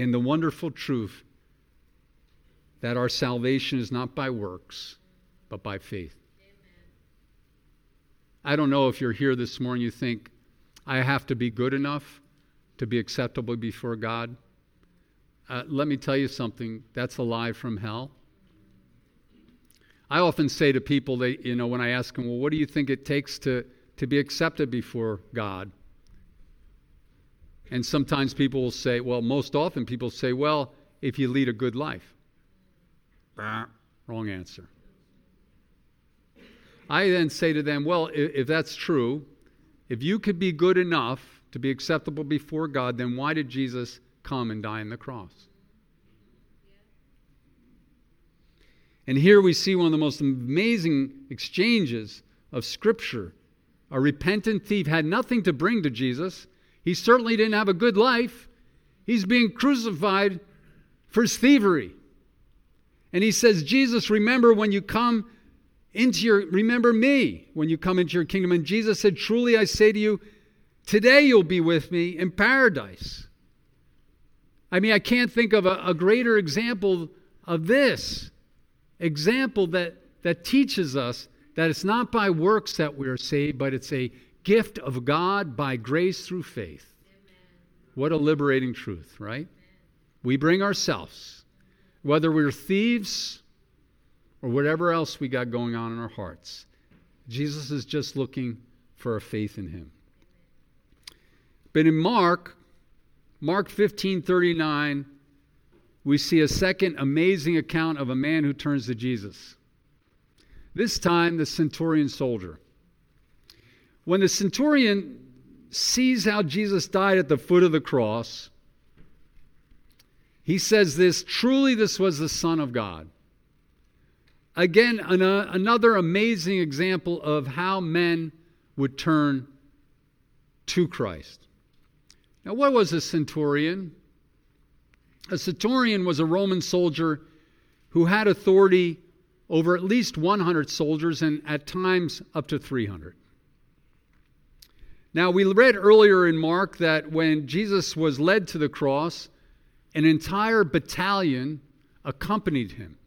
in the wonderful truth that our salvation is not by works, but by faith. I don't know if you're here this morning, you think, I have to be good enough to be acceptable before God. Uh, let me tell you something that's a lie from hell. I often say to people, that, you know, when I ask them, well, what do you think it takes to, to be accepted before God? And sometimes people will say, well, most often people say, well, if you lead a good life. Wrong answer. I then say to them, well, if that's true, if you could be good enough to be acceptable before God, then why did Jesus come and die on the cross? And here we see one of the most amazing exchanges of Scripture. A repentant thief had nothing to bring to Jesus. He certainly didn't have a good life. He's being crucified for his thievery. And he says, Jesus, remember when you come into your, remember me when you come into your kingdom. And Jesus said, Truly I say to you, today you'll be with me in paradise. I mean, I can't think of a, a greater example of this example that, that teaches us that it's not by works that we are saved, but it's a gift of God by grace through faith. What a liberating truth, right? We bring ourselves, whether we're thieves or whatever else we got going on in our hearts. Jesus is just looking for a faith in him. But in Mark, Mark 15 39, we see a second amazing account of a man who turns to Jesus. This time, the centurion soldier. When the centurion sees how Jesus died at the foot of the cross, he says this truly, this was the Son of God. Again, an, uh, another amazing example of how men would turn to Christ. Now, what was a centurion? A centurion was a Roman soldier who had authority over at least 100 soldiers and at times up to 300. Now, we read earlier in Mark that when Jesus was led to the cross, an entire battalion accompanied him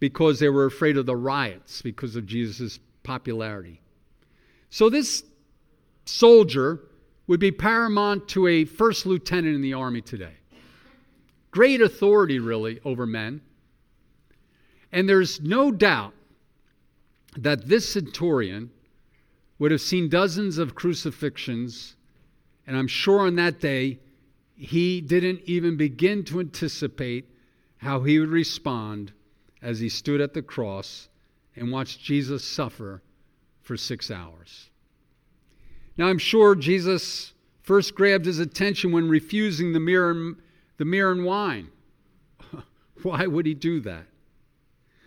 because they were afraid of the riots because of Jesus' popularity. So, this soldier would be paramount to a first lieutenant in the army today. Great authority, really, over men. And there's no doubt that this centurion would have seen dozens of crucifixions, and I'm sure on that day he didn't even begin to anticipate how he would respond as he stood at the cross and watched Jesus suffer for six hours. Now, I'm sure Jesus first grabbed his attention when refusing the myrrh, the myrrh and wine. Why would he do that?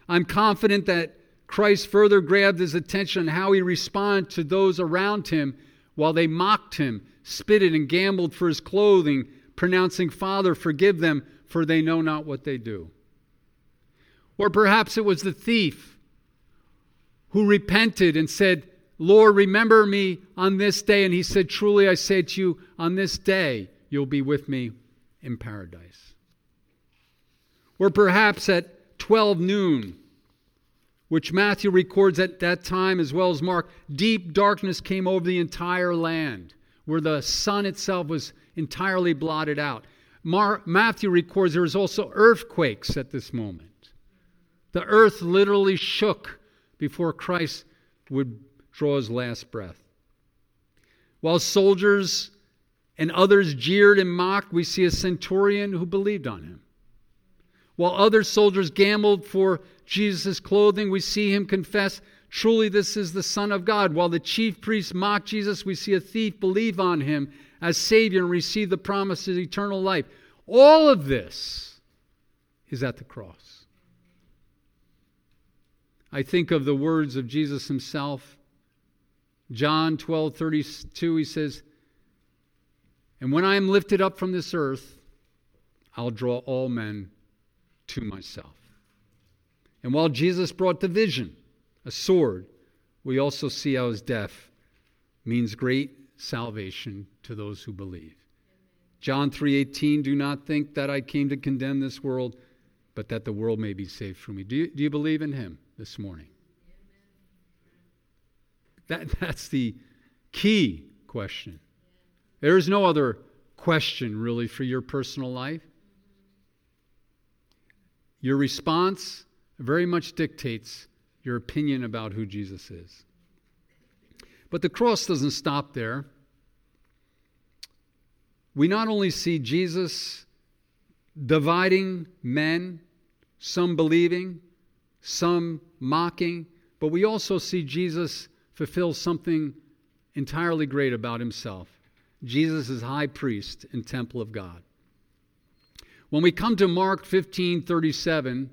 I'm confident that Christ further grabbed his attention on how he responded to those around him while they mocked him, spitted, and gambled for his clothing, pronouncing, Father, forgive them, for they know not what they do. Or perhaps it was the thief who repented and said, Lord, remember me on this day. And he said, Truly I say to you, on this day you'll be with me in paradise. Or perhaps at 12 noon, which Matthew records at that time as well as Mark, deep darkness came over the entire land, where the sun itself was entirely blotted out. Mar- Matthew records there was also earthquakes at this moment. The earth literally shook before Christ would draw his last breath. While soldiers and others jeered and mocked, we see a centurion who believed on him. While other soldiers gambled for Jesus' clothing, we see him confess, Truly, this is the Son of God. While the chief priests mock Jesus, we see a thief believe on him as Savior and receive the promise of eternal life. All of this is at the cross. I think of the words of Jesus himself. John 12 32, he says, And when I am lifted up from this earth, I'll draw all men to myself. And while Jesus brought the vision, a sword, we also see how his death means great salvation to those who believe. John 3:18 do not think that I came to condemn this world but that the world may be saved through me. Do you, do you believe in him this morning? That, that's the key question. There is no other question really for your personal life. Your response very much dictates your opinion about who Jesus is. But the cross doesn't stop there. We not only see Jesus dividing men, some believing, some mocking, but we also see Jesus fulfill something entirely great about himself. Jesus is high priest and temple of God. When we come to Mark 15 37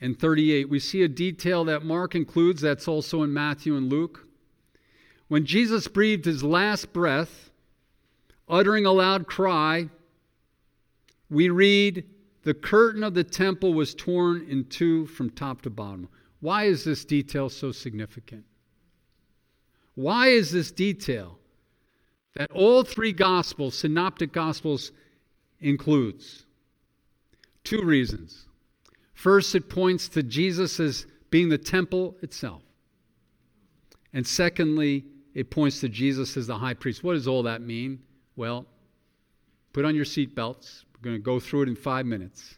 and 38, we see a detail that Mark includes that's also in Matthew and Luke. When Jesus breathed his last breath, uttering a loud cry, we read, The curtain of the temple was torn in two from top to bottom. Why is this detail so significant? Why is this detail that all three gospels, synoptic gospels, includes? Two reasons. First, it points to Jesus as being the temple itself. And secondly, it points to Jesus as the high priest. What does all that mean? Well, put on your seatbelts. We're going to go through it in five minutes.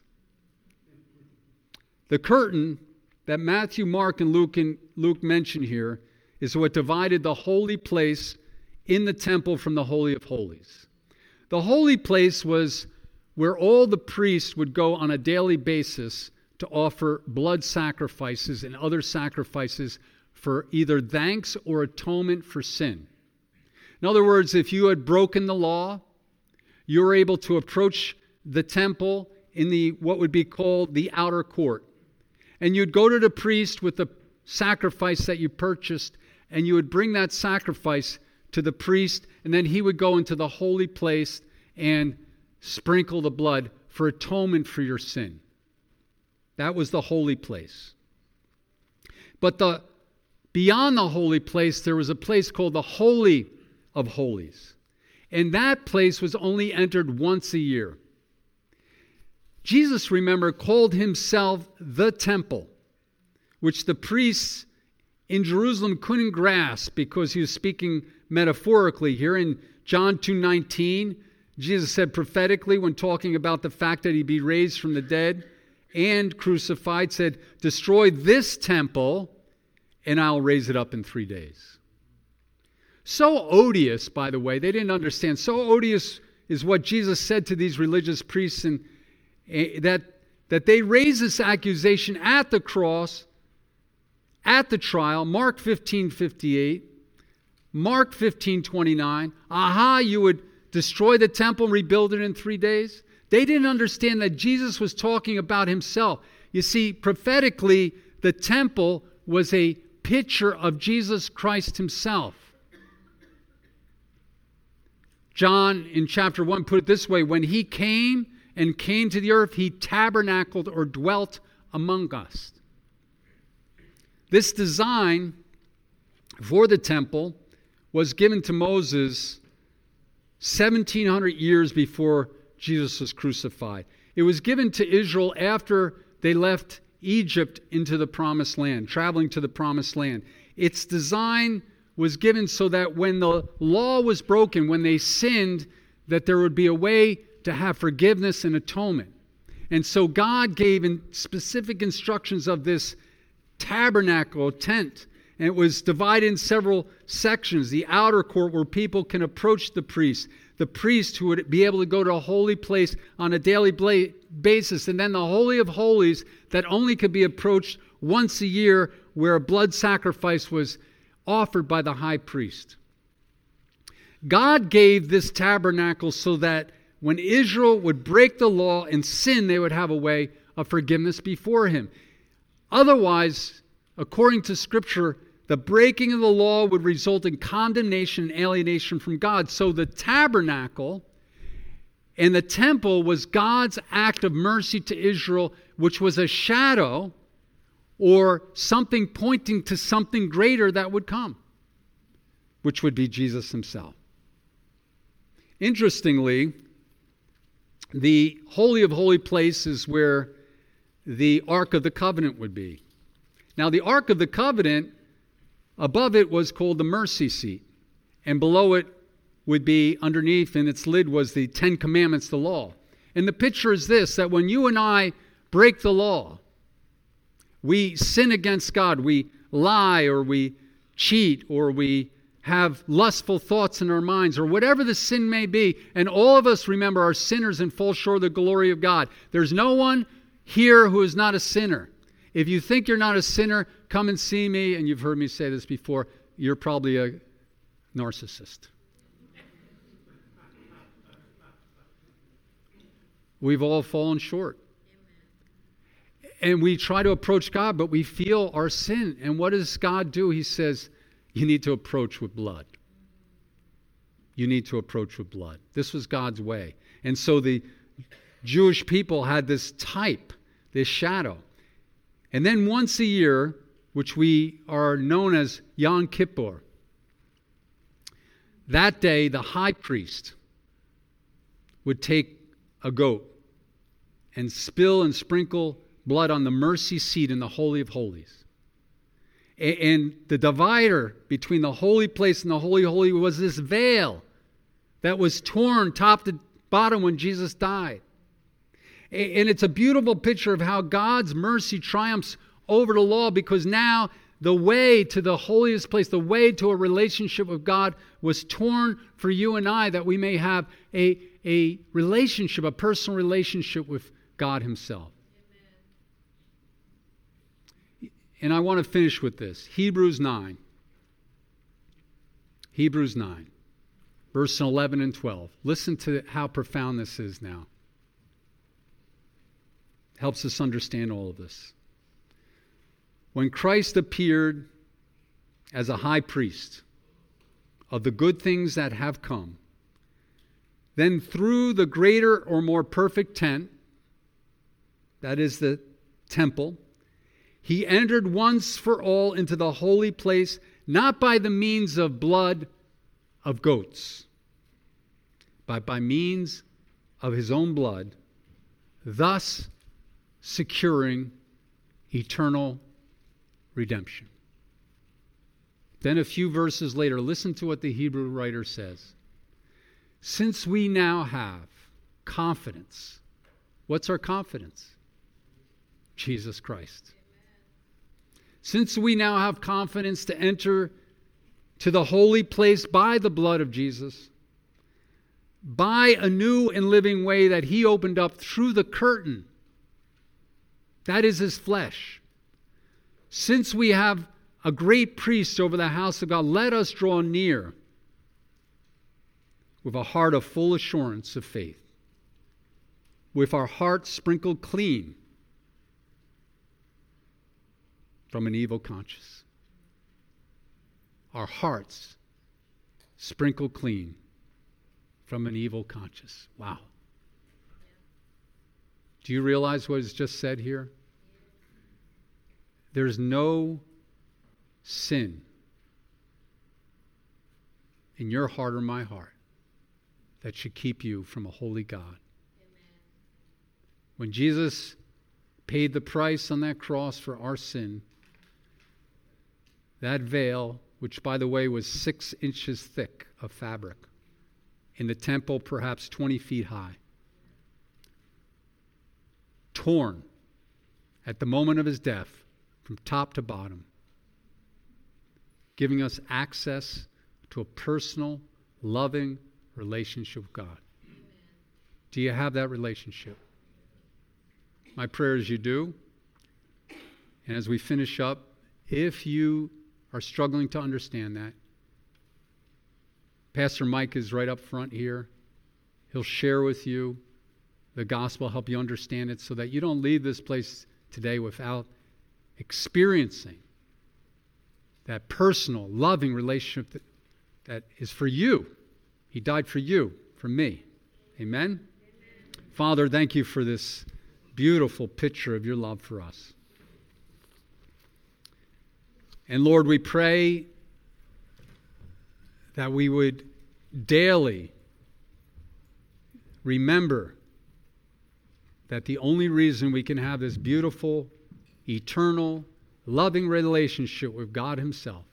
The curtain that Matthew, Mark, and Luke, and Luke mention here is what divided the holy place in the temple from the Holy of Holies. The holy place was where all the priests would go on a daily basis to offer blood sacrifices and other sacrifices for either thanks or atonement for sin. In other words, if you had broken the law, you were able to approach the temple in the what would be called the outer court. And you'd go to the priest with the sacrifice that you purchased, and you would bring that sacrifice to the priest, and then he would go into the holy place and sprinkle the blood for atonement for your sin. That was the holy place. But the beyond the holy place, there was a place called the Holy of Holies. And that place was only entered once a year. Jesus, remember, called himself the temple, which the priests in Jerusalem couldn't grasp because he was speaking metaphorically here in John 2:19 Jesus said prophetically when talking about the fact that he'd be raised from the dead and crucified said destroy this temple and I'll raise it up in three days. So odious, by the way, they didn't understand. So odious is what Jesus said to these religious priests, and uh, that, that they raised this accusation at the cross, at the trial, Mark 15 58, Mark 15 29. Aha, you would destroy the temple, rebuild it in three days. They didn't understand that Jesus was talking about himself. You see, prophetically, the temple was a picture of Jesus Christ himself. John in chapter 1 put it this way when he came and came to the earth, he tabernacled or dwelt among us. This design for the temple was given to Moses 1700 years before Jesus was crucified. It was given to Israel after they left Egypt into the promised land, traveling to the promised land. Its design was given so that when the law was broken, when they sinned, that there would be a way to have forgiveness and atonement. And so God gave in specific instructions of this tabernacle, tent, and it was divided in several sections. The outer court where people can approach the priest, the priest who would be able to go to a holy place on a daily basis, and then the Holy of Holies that only could be approached once a year, where a blood sacrifice was offered by the high priest. God gave this tabernacle so that when Israel would break the law and sin, they would have a way of forgiveness before Him. Otherwise, according to Scripture, the breaking of the law would result in condemnation and alienation from God. So the tabernacle and the temple was God's act of mercy to Israel, which was a shadow or something pointing to something greater that would come, which would be Jesus himself. Interestingly, the Holy of Holy Place is where the Ark of the Covenant would be. Now, the Ark of the Covenant, above it was called the mercy seat, and below it would be underneath, and its lid was the Ten Commandments, the law. And the picture is this that when you and I break the law, we sin against God, we lie or we cheat or we have lustful thoughts in our minds or whatever the sin may be, and all of us remember are sinners and fall short of the glory of God. There's no one here who is not a sinner. If you think you're not a sinner, come and see me, and you've heard me say this before, you're probably a narcissist. We've all fallen short. And we try to approach God, but we feel our sin. And what does God do? He says, You need to approach with blood. You need to approach with blood. This was God's way. And so the Jewish people had this type, this shadow. And then once a year, which we are known as Yom Kippur, that day the high priest would take a goat and spill and sprinkle blood on the mercy seat in the Holy of Holies. And the divider between the holy place and the holy holy was this veil that was torn top to bottom when Jesus died. And it's a beautiful picture of how God's mercy triumphs over the law because now the way to the holiest place, the way to a relationship with God was torn for you and I that we may have a, a relationship, a personal relationship with God Himself. And I want to finish with this Hebrews 9. Hebrews 9, verse 11 and 12. Listen to how profound this is now. Helps us understand all of this. When Christ appeared as a high priest of the good things that have come, then through the greater or more perfect tent, that is the temple, he entered once for all into the holy place, not by the means of blood of goats, but by means of his own blood, thus securing eternal redemption. Then, a few verses later, listen to what the Hebrew writer says. Since we now have confidence, what's our confidence? Jesus Christ. Since we now have confidence to enter to the holy place by the blood of Jesus, by a new and living way that he opened up through the curtain, that is his flesh. Since we have a great priest over the house of God, let us draw near with a heart of full assurance of faith, with our hearts sprinkled clean from an evil conscience. Our hearts sprinkled clean from an evil conscience. Wow. Do you realize what is just said here? There's no sin in your heart or my heart that should keep you from a holy God. Amen. When Jesus paid the price on that cross for our sin, that veil, which by the way was six inches thick of fabric, in the temple perhaps 20 feet high, torn at the moment of his death from top to bottom, giving us access to a personal, loving relationship with God. Do you have that relationship? My prayer is you do. And as we finish up, if you are struggling to understand that, Pastor Mike is right up front here. He'll share with you the gospel, help you understand it so that you don't leave this place today without experiencing that personal, loving relationship that, that is for you. He died for you, for me. Amen? Amen? Father, thank you for this beautiful picture of your love for us. And Lord, we pray that we would daily remember that the only reason we can have this beautiful, eternal, loving relationship with God Himself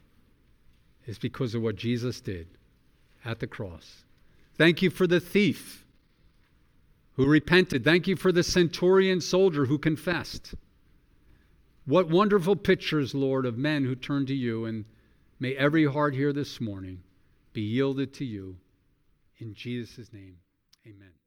is because of what Jesus did at the cross. Thank you for the thief who repented. Thank you for the centurion soldier who confessed. What wonderful pictures, Lord, of men who turn to you. And may every heart here this morning be yielded to you. In Jesus' name, amen.